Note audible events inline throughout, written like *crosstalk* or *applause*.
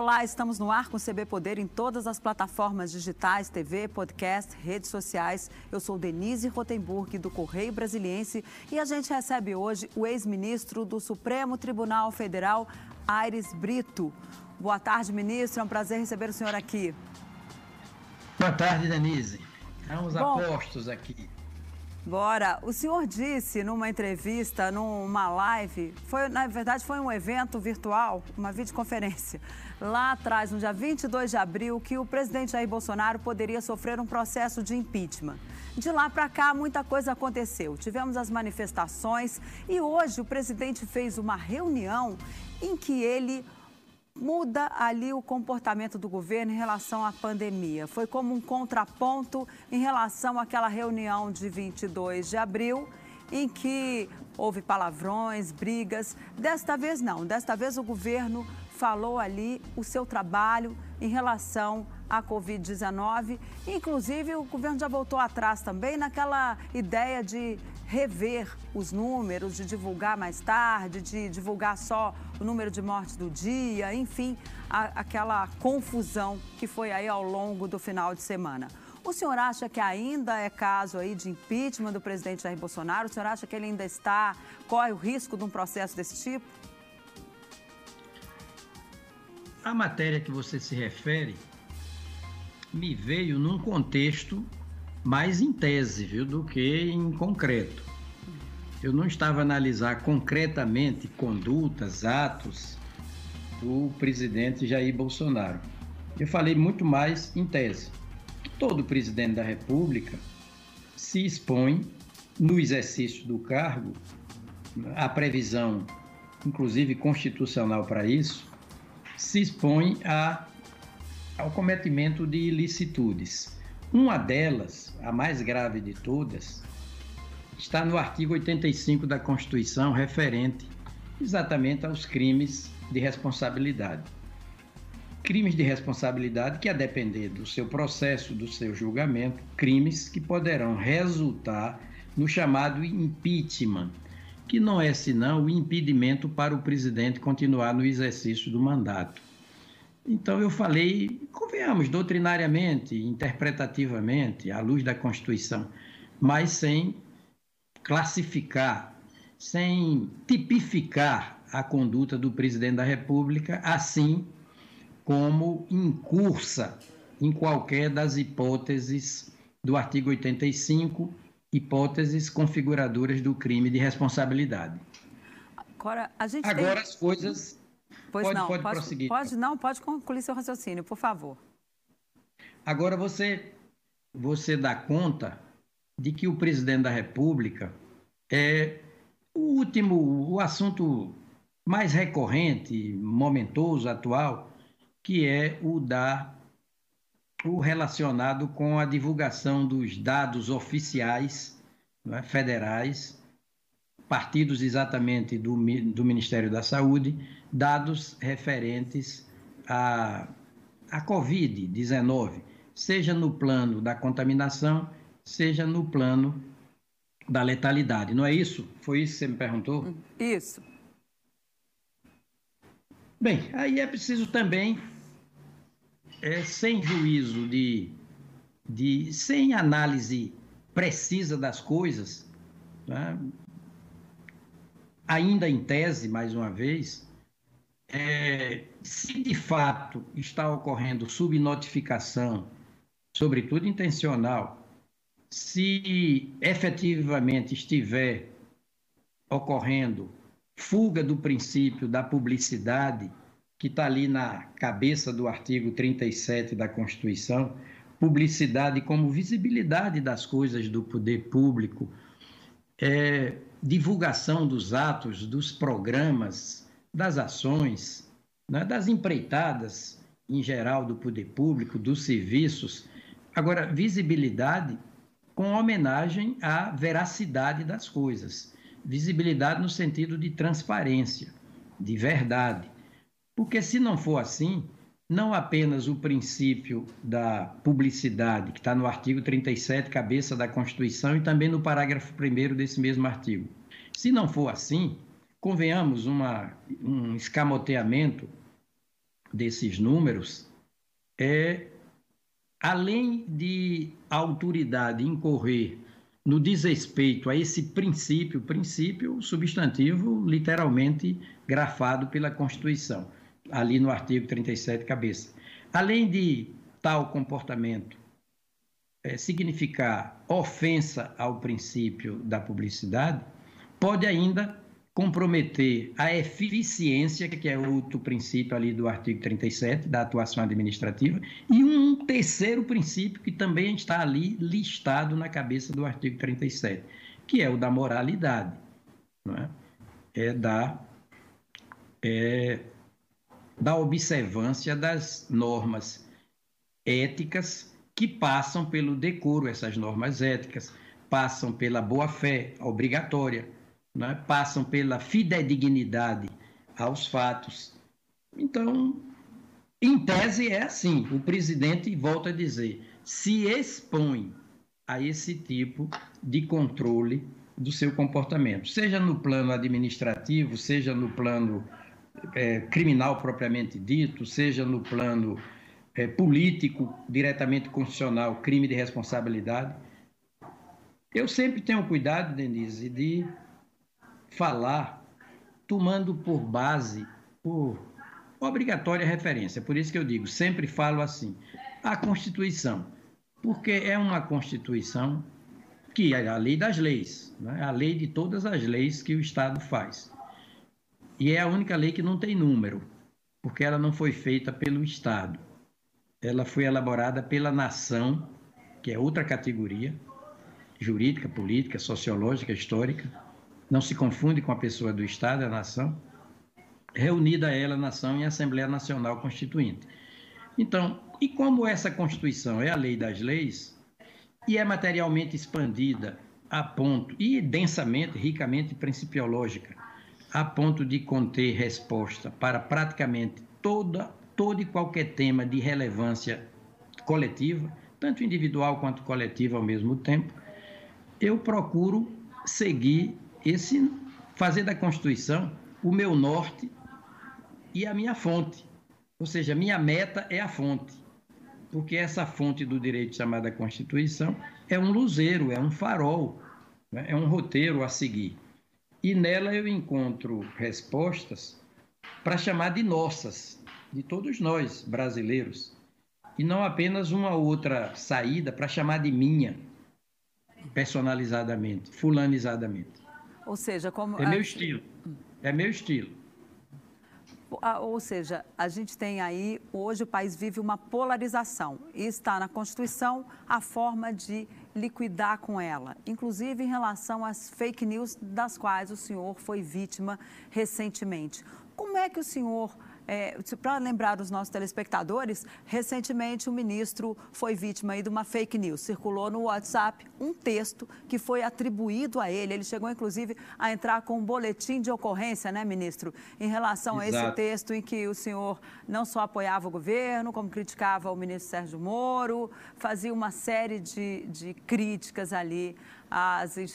Olá, estamos no ar com o CB Poder em todas as plataformas digitais, TV, podcast, redes sociais. Eu sou Denise Rotenburg, do Correio Brasiliense, e a gente recebe hoje o ex-ministro do Supremo Tribunal Federal, Aires Brito. Boa tarde, ministro. É um prazer receber o senhor aqui. Boa tarde, Denise. Estamos Bom, apostos aqui. Bora. O senhor disse numa entrevista, numa live, foi, na verdade foi um evento virtual, uma videoconferência, lá atrás, no dia 22 de abril, que o presidente Jair Bolsonaro poderia sofrer um processo de impeachment. De lá para cá, muita coisa aconteceu. Tivemos as manifestações e hoje o presidente fez uma reunião em que ele muda ali o comportamento do governo em relação à pandemia. Foi como um contraponto em relação àquela reunião de 22 de abril, em que houve palavrões, brigas. Desta vez não, desta vez o governo falou ali o seu trabalho em relação à Covid-19. Inclusive, o governo já voltou atrás também naquela ideia de rever os números, de divulgar mais tarde, de divulgar só o número de mortes do dia, enfim, a, aquela confusão que foi aí ao longo do final de semana. O senhor acha que ainda é caso aí de impeachment do presidente Jair Bolsonaro? O senhor acha que ele ainda está, corre o risco de um processo desse tipo? A matéria que você se refere me veio num contexto mais em tese, viu, do que em concreto. Eu não estava a analisar concretamente condutas, atos do presidente Jair Bolsonaro. Eu falei muito mais em tese. Todo presidente da República se expõe no exercício do cargo, a previsão, inclusive constitucional para isso, se expõe a, ao cometimento de ilicitudes. Uma delas, a mais grave de todas, está no artigo 85 da Constituição, referente exatamente aos crimes de responsabilidade. Crimes de responsabilidade que, a depender do seu processo, do seu julgamento, crimes que poderão resultar no chamado impeachment, que não é senão o impedimento para o presidente continuar no exercício do mandato. Então eu falei, convenhamos, doutrinariamente, interpretativamente, à luz da Constituição, mas sem classificar, sem tipificar a conduta do presidente da República, assim como incursa em qualquer das hipóteses do artigo 85, hipóteses configuradoras do crime de responsabilidade. Agora, Agora tem... as coisas Pois pode, não, pode, pode prosseguir. Pode, não, pode concluir seu raciocínio, por favor. Agora você, você dá conta de que o presidente da República é o último, o assunto mais recorrente, momentoso, atual, que é o da o relacionado com a divulgação dos dados oficiais é, federais, partidos exatamente do, do Ministério da Saúde, dados referentes à, à Covid-19, seja no plano da contaminação, seja no plano da letalidade. Não é isso? Foi isso que você me perguntou? Isso. Bem, aí é preciso também, é, sem juízo de, de. sem análise precisa das coisas, né? Ainda em tese, mais uma vez, é, se de fato está ocorrendo subnotificação, sobretudo intencional, se efetivamente estiver ocorrendo fuga do princípio da publicidade, que está ali na cabeça do artigo 37 da Constituição, publicidade como visibilidade das coisas do poder público, é, divulgação dos atos, dos programas, das ações, né, das empreitadas em geral do poder público, dos serviços. Agora, visibilidade com homenagem à veracidade das coisas. Visibilidade no sentido de transparência, de verdade. Porque se não for assim, não apenas o princípio da publicidade, que está no artigo 37, cabeça da Constituição, e também no parágrafo 1 desse mesmo artigo. Se não for assim, convenhamos, uma, um escamoteamento desses números é, além de a autoridade incorrer no desrespeito a esse princípio, princípio substantivo literalmente grafado pela Constituição, ali no artigo 37, cabeça. Além de tal comportamento é, significar ofensa ao princípio da publicidade, pode ainda comprometer a eficiência, que é outro princípio ali do artigo 37 da atuação administrativa, e um terceiro princípio que também está ali listado na cabeça do artigo 37, que é o da moralidade, não é? é da é, da observância das normas éticas que passam pelo decoro, essas normas éticas passam pela boa-fé obrigatória, né, passam pela fidedignidade aos fatos. Então, em tese é assim: o presidente volta a dizer, se expõe a esse tipo de controle do seu comportamento, seja no plano administrativo, seja no plano é, criminal propriamente dito, seja no plano é, político, diretamente constitucional, crime de responsabilidade. Eu sempre tenho cuidado, Denise, de falar tomando por base, por obrigatória referência. Por isso que eu digo, sempre falo assim, a Constituição, porque é uma Constituição que é a lei das leis, né? a lei de todas as leis que o Estado faz. E é a única lei que não tem número, porque ela não foi feita pelo Estado. Ela foi elaborada pela nação, que é outra categoria jurídica, política, sociológica, histórica, não se confunde com a pessoa do Estado, a nação, reunida ela, a nação, em Assembleia Nacional Constituinte. Então, e como essa Constituição é a lei das leis e é materialmente expandida a ponto, e densamente, ricamente principiológica, a ponto de conter resposta para praticamente toda, todo e qualquer tema de relevância coletiva, tanto individual quanto coletiva ao mesmo tempo, eu procuro seguir esse fazer da Constituição o meu norte e a minha fonte. Ou seja, minha meta é a fonte. Porque essa fonte do direito chamada Constituição é um luzeiro, é um farol, né? é um roteiro a seguir. E nela eu encontro respostas para chamar de nossas, de todos nós brasileiros. E não apenas uma outra saída para chamar de minha, personalizadamente, fulanizadamente. Ou seja, como. É meu estilo. É meu estilo. Ou seja, a gente tem aí, hoje o país vive uma polarização e está na Constituição a forma de liquidar com ela, inclusive em relação às fake news das quais o senhor foi vítima recentemente. Como é que o senhor é, para lembrar os nossos telespectadores, recentemente o ministro foi vítima de uma fake news. Circulou no WhatsApp um texto que foi atribuído a ele. Ele chegou, inclusive, a entrar com um boletim de ocorrência, né, ministro, em relação Exato. a esse texto em que o senhor não só apoiava o governo, como criticava o ministro Sérgio Moro, fazia uma série de, de críticas ali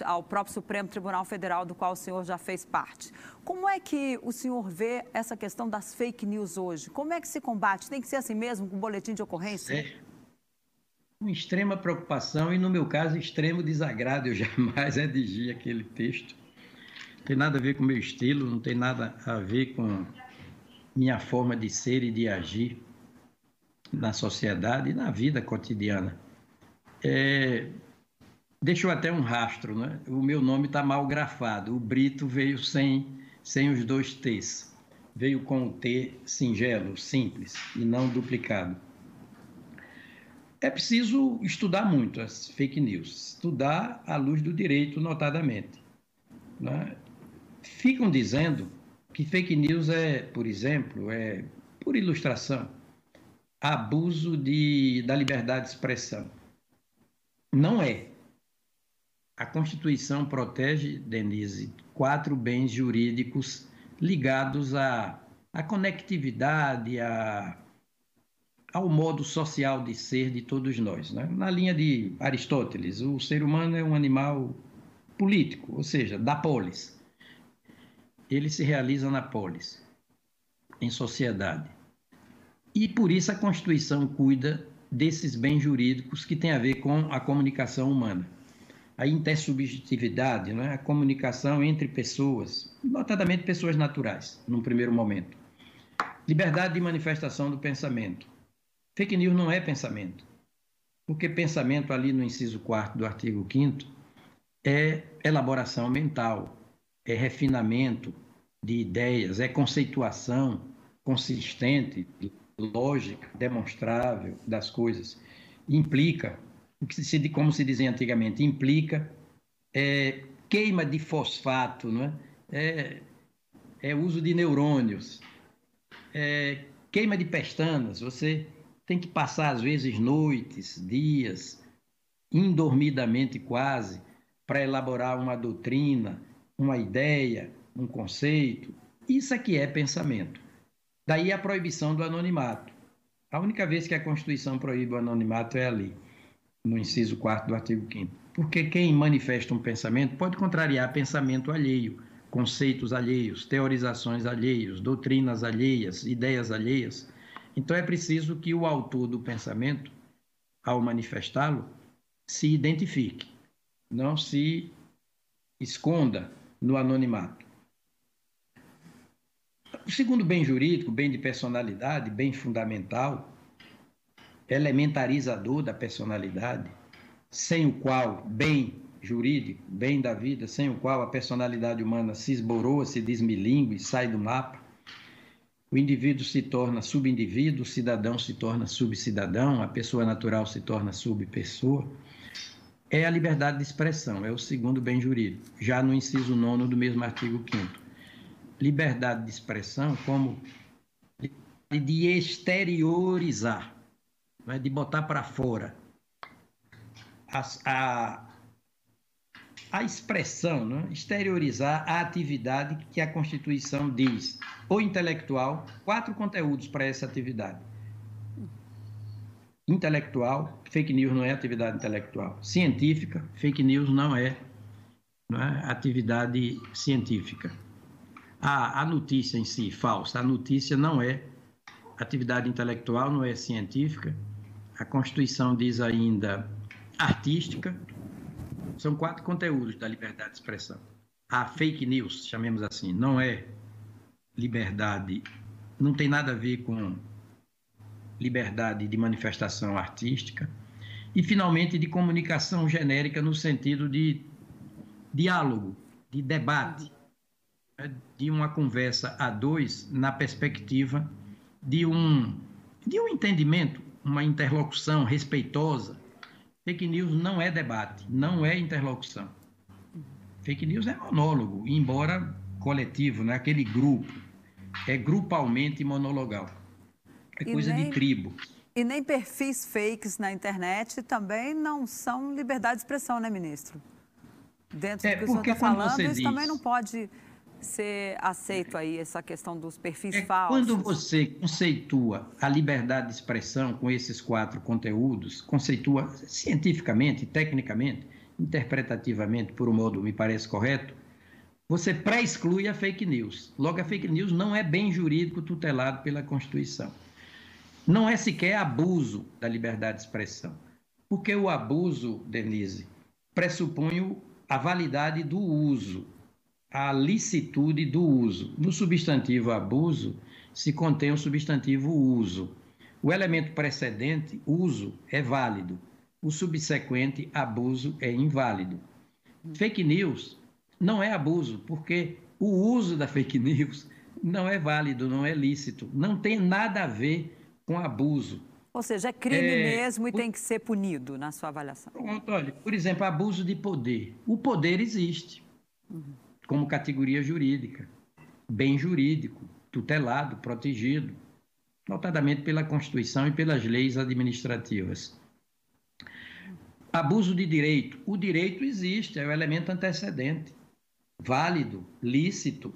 ao próprio Supremo Tribunal Federal, do qual o senhor já fez parte. Como é que o senhor vê essa questão das fake news hoje? Como é que se combate? Tem que ser assim mesmo, com boletim de ocorrência? É. Com extrema preocupação e, no meu caso, extremo desagrado. Eu *laughs* jamais redigi aquele texto. Não tem nada a ver com o meu estilo, não tem nada a ver com minha forma de ser e de agir na sociedade e na vida cotidiana. É, deixou até um rastro, né? O meu nome está mal grafado. O Brito veio sem, sem os dois T's. Veio com o T singelo, simples, e não duplicado. É preciso estudar muito as fake news, estudar à luz do direito, notadamente. Né? Ficam dizendo que fake news é, por exemplo, é, por ilustração, abuso de, da liberdade de expressão. Não é. A Constituição protege, Denise, quatro bens jurídicos ligados à, à conectividade, à, ao modo social de ser de todos nós. Né? Na linha de Aristóteles, o ser humano é um animal político, ou seja, da polis. Ele se realiza na polis, em sociedade. E por isso a Constituição cuida desses bens jurídicos que têm a ver com a comunicação humana. A intersubjetividade, né? a comunicação entre pessoas, notadamente pessoas naturais, num primeiro momento. Liberdade de manifestação do pensamento. Fake news não é pensamento, porque pensamento, ali no inciso 4 do artigo 5, é elaboração mental, é refinamento de ideias, é conceituação consistente, lógica, demonstrável das coisas. Implica, como se dizia antigamente, implica é, queima de fosfato, não é? É, é uso de neurônios, é, queima de pestanas. Você tem que passar, às vezes, noites, dias, indormidamente quase, para elaborar uma doutrina, uma ideia, um conceito. Isso aqui é pensamento. Daí a proibição do anonimato. A única vez que a Constituição proíbe o anonimato é ali, no inciso 4 do artigo 5 Porque quem manifesta um pensamento pode contrariar pensamento alheio, conceitos alheios, teorizações alheios, doutrinas alheias, ideias alheias. Então é preciso que o autor do pensamento, ao manifestá-lo, se identifique, não se esconda no anonimato. O segundo bem jurídico, bem de personalidade, bem fundamental, elementarizador da personalidade, sem o qual bem jurídico, bem da vida, sem o qual a personalidade humana se esboroa, se desmilingue, sai do mapa. O indivíduo se torna subindivíduo, o cidadão se torna subcidadão, a pessoa natural se torna subpessoa. É a liberdade de expressão, é o segundo bem jurídico, já no inciso nono do mesmo artigo 5 liberdade de expressão como de exteriorizar, né, de botar para fora a, a, a expressão, né, exteriorizar a atividade que a Constituição diz. O intelectual, quatro conteúdos para essa atividade. Intelectual, fake news não é atividade intelectual. Científica, fake news não é, não é atividade científica a, a notícia em si falsa. A notícia não é atividade intelectual, não é científica. A Constituição diz ainda artística. São quatro conteúdos da liberdade de expressão. A fake news, chamemos assim, não é liberdade, não tem nada a ver com liberdade de manifestação artística. E, finalmente, de comunicação genérica no sentido de diálogo, de debate, de uma conversa a dois na perspectiva de um, de um entendimento, uma interlocução respeitosa. Fake news não é debate, não é interlocução. Fake news é monólogo, embora coletivo, né? aquele grupo. É grupalmente monologal. É coisa nem, de tribo. E nem perfis fakes na internet também não são liberdade de expressão, né, ministro? Dentro é, do que o senhor está falando, isso diz... também não pode ser aceito aí essa questão dos perfis é falsos? Quando você conceitua a liberdade de expressão com esses quatro conteúdos, conceitua cientificamente, tecnicamente, interpretativamente, por um modo me parece correto, você pré-exclui a fake news. Logo, a fake news não é bem jurídico tutelado pela Constituição. Não é sequer abuso da liberdade de expressão. Porque o abuso, Denise, pressupõe a validade do uso a licitude do uso. No substantivo abuso se contém o substantivo uso. O elemento precedente, uso, é válido. O subsequente, abuso, é inválido. Fake news não é abuso, porque o uso da fake news não é válido, não é lícito, não tem nada a ver com abuso. Ou seja, é crime é, mesmo e o... tem que ser punido, na sua avaliação. Pronto, olha, por exemplo, abuso de poder. O poder existe. Uhum como categoria jurídica, bem jurídico, tutelado, protegido, notadamente pela Constituição e pelas leis administrativas. Abuso de direito. O direito existe, é o elemento antecedente, válido, lícito.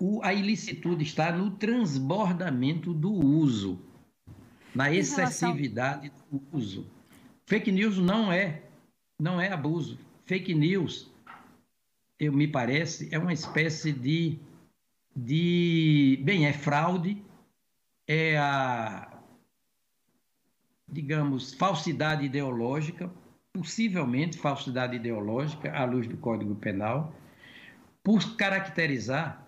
O, a ilicitude está no transbordamento do uso, na excessividade do uso. Fake news não é, não é abuso. Fake news eu, me parece, é uma espécie de, de. Bem, é fraude, é a, digamos, falsidade ideológica, possivelmente falsidade ideológica à luz do Código Penal, por caracterizar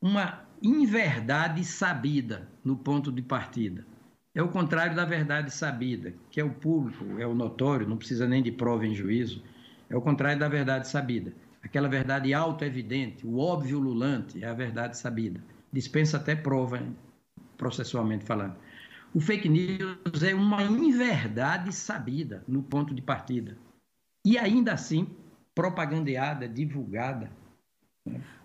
uma inverdade sabida no ponto de partida. É o contrário da verdade sabida, que é o público, é o notório, não precisa nem de prova em juízo. É o contrário da verdade sabida. Aquela verdade auto-evidente, o óbvio lulante, é a verdade sabida. Dispensa até prova, processualmente falando. O fake news é uma inverdade sabida no ponto de partida. E ainda assim, propagandeada, divulgada.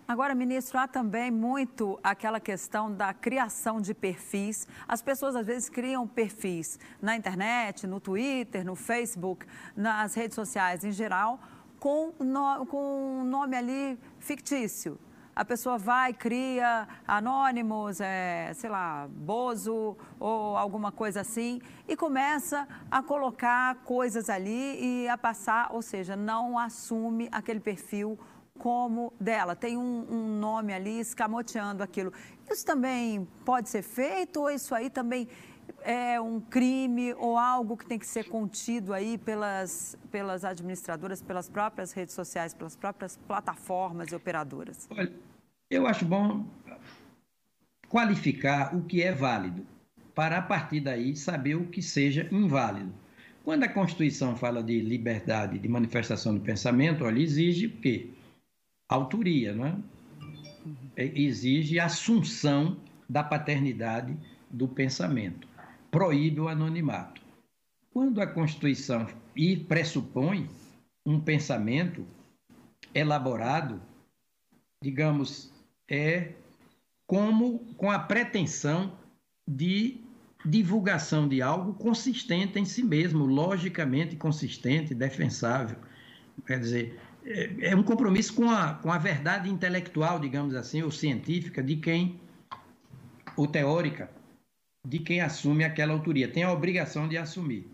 Agora, ministro, há também muito aquela questão da criação de perfis. As pessoas às vezes criam perfis na internet, no Twitter, no Facebook, nas redes sociais em geral, com, no, com um nome ali fictício. A pessoa vai, cria anônimos, é, sei lá, Bozo ou alguma coisa assim, e começa a colocar coisas ali e a passar, ou seja, não assume aquele perfil como dela, tem um, um, nome ali escamoteando aquilo. Isso também pode ser feito ou isso aí também é um crime ou algo que tem que ser contido aí pelas, pelas administradoras, pelas próprias redes sociais, pelas próprias plataformas e operadoras? Olha, eu acho bom qualificar o que é válido, para a partir daí saber o que seja inválido. Quando a Constituição fala de liberdade de manifestação do pensamento, olha, exige o quê? autoria, não é? é? Exige assunção da paternidade do pensamento, proíbe o anonimato. Quando a Constituição e pressupõe um pensamento elaborado, digamos, é como com a pretensão de divulgação de algo consistente em si mesmo, logicamente consistente, defensável. Quer dizer, é, é um compromisso com a, com a verdade intelectual, digamos assim, ou científica de quem, ou teórica, de quem assume aquela autoria. Tem a obrigação de assumir.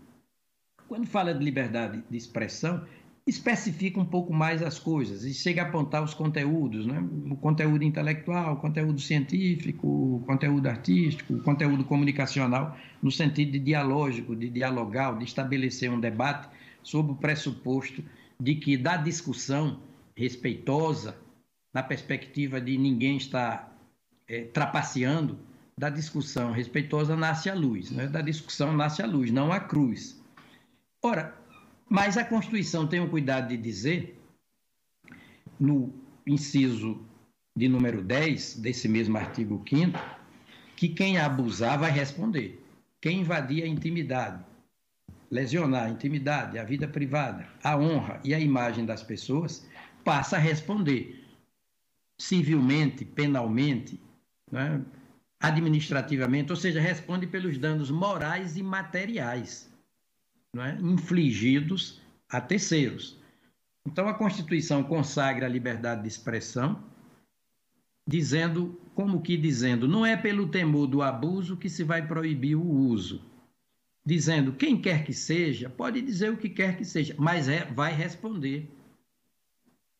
Quando fala de liberdade de expressão, especifica um pouco mais as coisas e chega a apontar os conteúdos, né? o conteúdo intelectual, o conteúdo científico, o conteúdo artístico, o conteúdo comunicacional, no sentido de dialógico, de dialogar, de estabelecer um debate sob o pressuposto de que da discussão respeitosa, na perspectiva de ninguém estar é, trapaceando, da discussão respeitosa nasce a luz, né? da discussão nasce a luz, não a cruz. Ora, mas a Constituição tem o cuidado de dizer, no inciso de número 10 desse mesmo artigo 5 que quem abusar vai responder. Quem invadir a intimidade, lesionar a intimidade, a vida privada, a honra e a imagem das pessoas, passa a responder civilmente, penalmente, né, administrativamente, ou seja, responde pelos danos morais e materiais né, infligidos a terceiros. Então, a Constituição consagra a liberdade de expressão, dizendo, como que dizendo, não é pelo temor do abuso que se vai proibir o uso dizendo quem quer que seja, pode dizer o que quer que seja, mas é, vai responder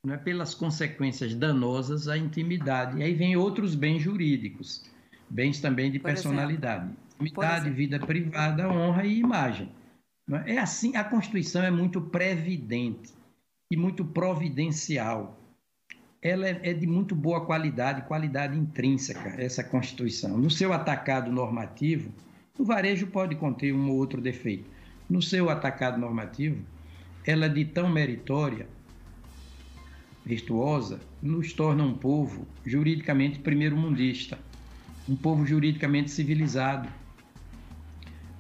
não é pelas consequências danosas à intimidade. E aí vem outros bens jurídicos, bens também de Por personalidade, intimidade, vida privada, honra e imagem. É? é assim, a Constituição é muito previdente e muito providencial. Ela é, é de muito boa qualidade, qualidade intrínseca, essa Constituição. No seu atacado normativo, o varejo pode conter um ou outro defeito. No seu atacado normativo, ela de tão meritória, virtuosa, nos torna um povo juridicamente primeiro-mundista, um povo juridicamente civilizado.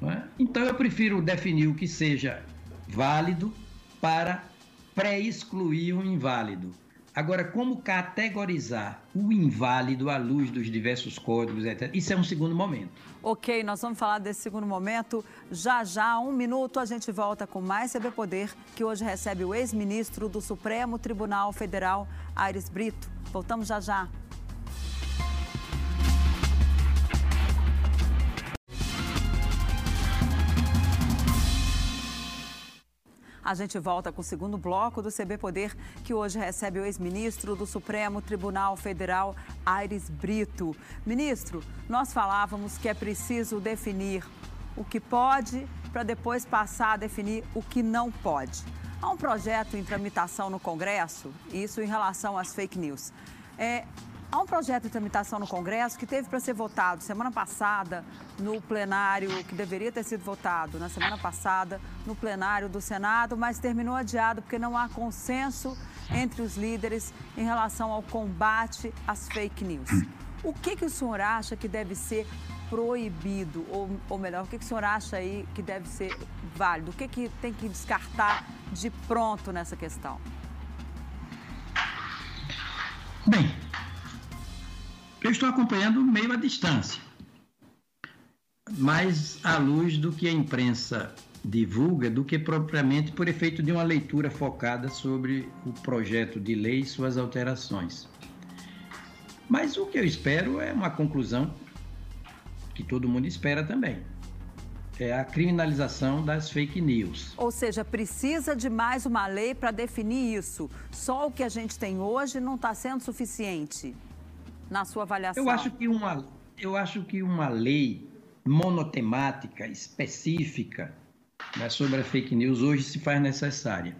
É? Então eu prefiro definir o que seja válido para pré-excluir o inválido. Agora, como categorizar o inválido à luz dos diversos códigos, etc. Isso é um segundo momento. Ok, nós vamos falar desse segundo momento. Já já, um minuto, a gente volta com mais CB Poder, que hoje recebe o ex-ministro do Supremo Tribunal Federal, Aires Brito. Voltamos já já. A gente volta com o segundo bloco do CB Poder, que hoje recebe o ex-ministro do Supremo Tribunal Federal, Aires Brito. Ministro, nós falávamos que é preciso definir o que pode para depois passar a definir o que não pode. Há um projeto em tramitação no Congresso, isso em relação às fake news. É, Há um projeto de tramitação no Congresso que teve para ser votado semana passada no plenário, que deveria ter sido votado na semana passada no plenário do Senado, mas terminou adiado porque não há consenso entre os líderes em relação ao combate às fake news. O que, que o senhor acha que deve ser proibido, ou, ou melhor, o que, que o senhor acha aí que deve ser válido? O que, que tem que descartar de pronto nessa questão? Bem, eu estou acompanhando meio à distância, mais à luz do que a imprensa divulga do que propriamente por efeito de uma leitura focada sobre o projeto de lei e suas alterações. Mas o que eu espero é uma conclusão que todo mundo espera também. É a criminalização das fake news. Ou seja, precisa de mais uma lei para definir isso. Só o que a gente tem hoje não está sendo suficiente na sua avaliação? Eu acho que uma, eu acho que uma lei monotemática, específica, né, sobre a fake news hoje se faz necessária.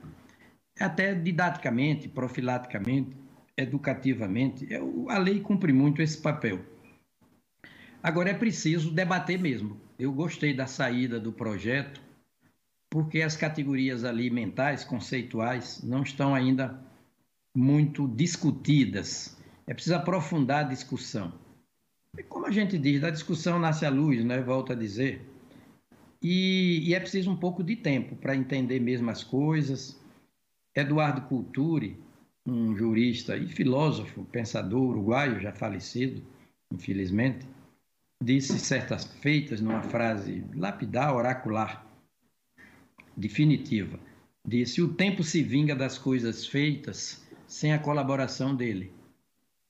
Até didaticamente, profilaticamente, educativamente, a lei cumpre muito esse papel. Agora é preciso debater mesmo. Eu gostei da saída do projeto, porque as categorias ali mentais, conceituais, não estão ainda muito discutidas é preciso aprofundar a discussão. E como a gente diz, da discussão nasce a luz, né? volto a dizer. E, e é preciso um pouco de tempo para entender mesmo as coisas. Eduardo Culturi, um jurista e filósofo, pensador uruguaio, já falecido, infelizmente, disse certas feitas numa frase lapidar, oracular, definitiva. Disse: O tempo se vinga das coisas feitas sem a colaboração dele.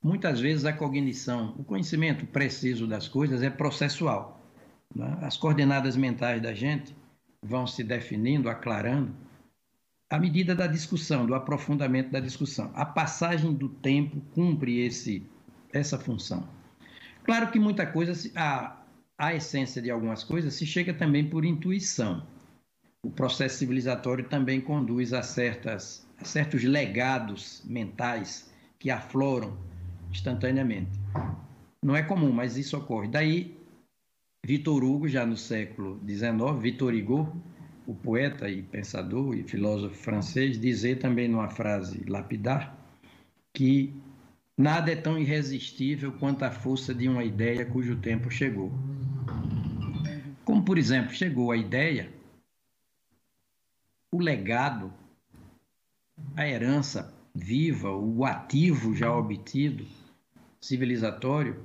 Muitas vezes a cognição, o conhecimento preciso das coisas é processual. Né? As coordenadas mentais da gente vão se definindo, aclarando, à medida da discussão, do aprofundamento da discussão. A passagem do tempo cumpre esse, essa função. Claro que muita coisa, a, a essência de algumas coisas se chega também por intuição. O processo civilizatório também conduz a, certas, a certos legados mentais que afloram instantaneamente. Não é comum, mas isso ocorre. Daí, Vitor Hugo, já no século XIX, Victor Hugo, o poeta e pensador e filósofo francês, dizer também numa frase lapidar que nada é tão irresistível quanto a força de uma ideia cujo tempo chegou. Como, por exemplo, chegou a ideia, o legado, a herança viva, o ativo já obtido, civilizatório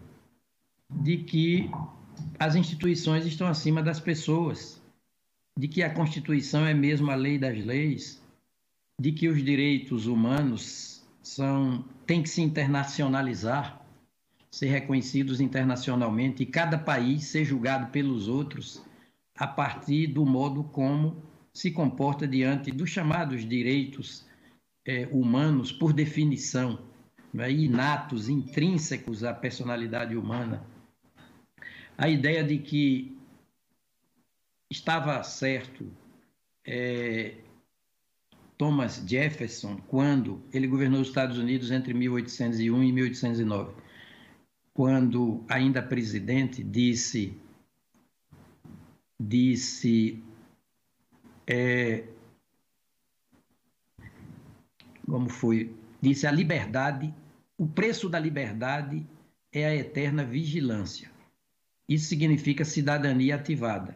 de que as instituições estão acima das pessoas, de que a Constituição é mesmo a lei das leis, de que os direitos humanos são têm que se internacionalizar, ser reconhecidos internacionalmente e cada país ser julgado pelos outros a partir do modo como se comporta diante dos chamados direitos é, humanos por definição né, inatos, intrínsecos à personalidade humana. A ideia de que estava certo é, Thomas Jefferson quando ele governou os Estados Unidos entre 1801 e 1809, quando ainda presidente disse disse é, como foi disse a liberdade o preço da liberdade é a eterna vigilância. Isso significa cidadania ativada.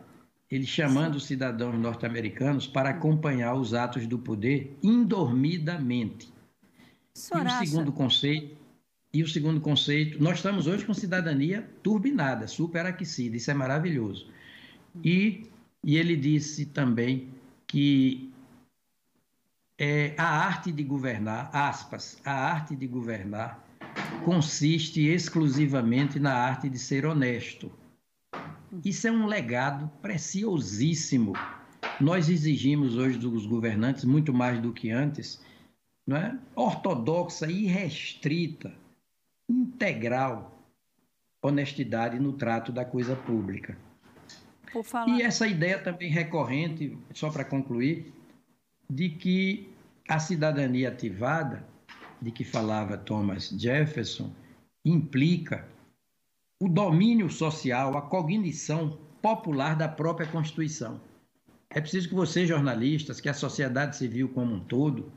Ele chamando os cidadãos norte-americanos para acompanhar os atos do poder indormidamente. E o segundo conceito, e o segundo conceito, nós estamos hoje com cidadania turbinada, superaquecida, isso é maravilhoso. E, e ele disse também que é, a arte de governar, aspas, a arte de governar consiste exclusivamente na arte de ser honesto. Isso é um legado preciosíssimo nós exigimos hoje dos governantes, muito mais do que antes, não é? ortodoxa, irrestrita, integral honestidade no trato da coisa pública. E essa ideia também recorrente, só para concluir, de que a cidadania ativada, de que falava Thomas Jefferson, implica o domínio social, a cognição popular da própria Constituição. É preciso que vocês, jornalistas, que a sociedade civil como um todo,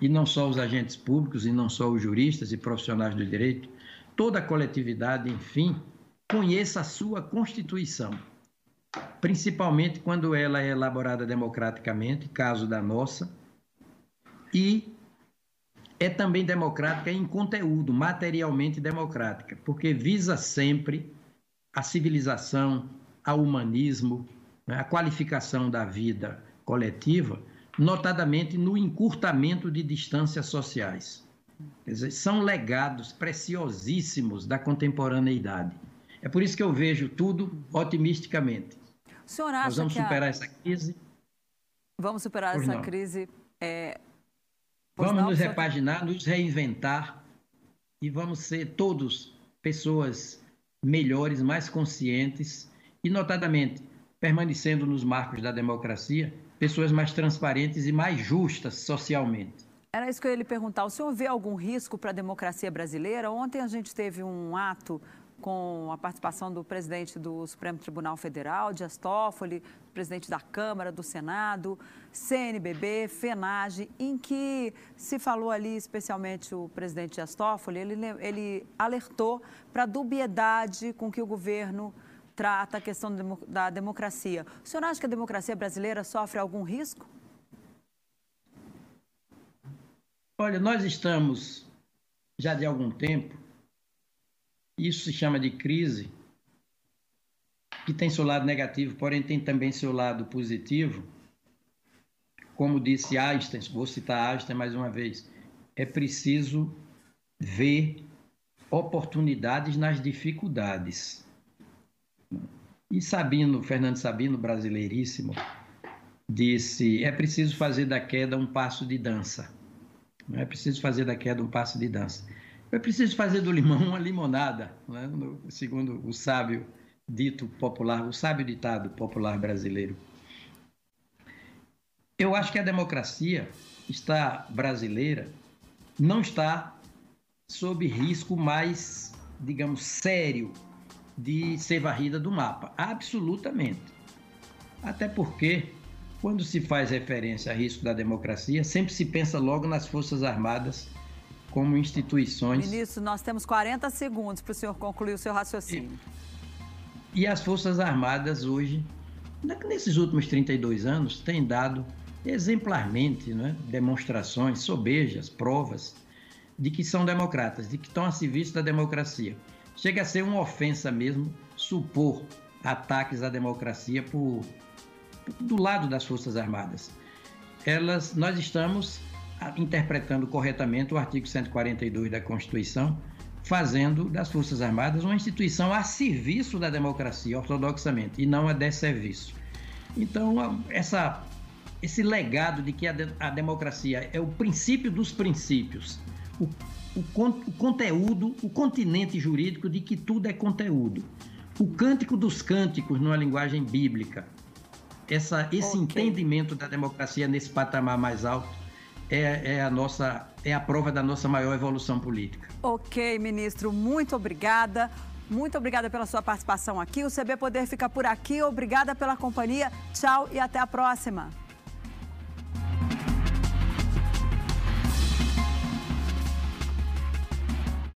e não só os agentes públicos, e não só os juristas e profissionais do direito, toda a coletividade, enfim, conheça a sua Constituição, principalmente quando ela é elaborada democraticamente, caso da nossa, e é também democrática em conteúdo, materialmente democrática, porque visa sempre a civilização, ao humanismo, né, a qualificação da vida coletiva, notadamente no encurtamento de distâncias sociais. Quer dizer, são legados preciosíssimos da contemporaneidade. É por isso que eu vejo tudo otimisticamente. O senhor acha Nós vamos que superar a... essa crise? Vamos superar essa não. crise. é, Vamos não, nos senhor? repaginar, nos reinventar e vamos ser todos pessoas melhores, mais conscientes e, notadamente, permanecendo nos marcos da democracia, pessoas mais transparentes e mais justas socialmente. Era isso que eu ia lhe perguntar. O senhor vê algum risco para a democracia brasileira? Ontem a gente teve um ato com a participação do presidente do Supremo Tribunal Federal, Dias Toffoli, presidente da Câmara, do Senado, CNBB, FENAGE, em que se falou ali, especialmente o presidente Dias Toffoli, ele, ele alertou para a dubiedade com que o governo trata a questão da democracia. O senhor acha que a democracia brasileira sofre algum risco? Olha, nós estamos já de algum tempo, isso se chama de crise, que tem seu lado negativo, porém tem também seu lado positivo. Como disse Einstein, vou citar Einstein mais uma vez, é preciso ver oportunidades nas dificuldades. E Sabino, Fernando Sabino, brasileiríssimo, disse: é preciso fazer da queda um passo de dança. Não é preciso fazer da queda um passo de dança. É preciso fazer do limão uma limonada, né? segundo o sábio dito popular, o sábio ditado popular brasileiro. Eu acho que a democracia está brasileira não está sob risco mais, digamos, sério de ser varrida do mapa. Absolutamente. Até porque, quando se faz referência a risco da democracia, sempre se pensa logo nas Forças Armadas como instituições. Ministro, nós temos 40 segundos para o senhor concluir o seu raciocínio. E, e as Forças Armadas hoje, nesses últimos 32 anos, têm dado exemplarmente né, demonstrações, sobejas, provas de que são democratas, de que estão a serviço da democracia. Chega a ser uma ofensa mesmo supor ataques à democracia por, do lado das Forças Armadas. Elas, nós estamos interpretando corretamente o artigo 142 da Constituição, fazendo das Forças Armadas uma instituição a serviço da democracia, ortodoxamente, e não a desserviço. Então, essa, esse legado de que a, de, a democracia é o princípio dos princípios, o, o, o conteúdo, o continente jurídico de que tudo é conteúdo, o cântico dos cânticos numa linguagem bíblica, essa, esse okay. entendimento da democracia nesse patamar mais alto é, é, a nossa é a prova da nossa maior evolução política. Ok, ministro, muito obrigada. Muito obrigada pela sua participação aqui. O CB Poder fica por aqui. Obrigada pela companhia. Tchau e até a próxima.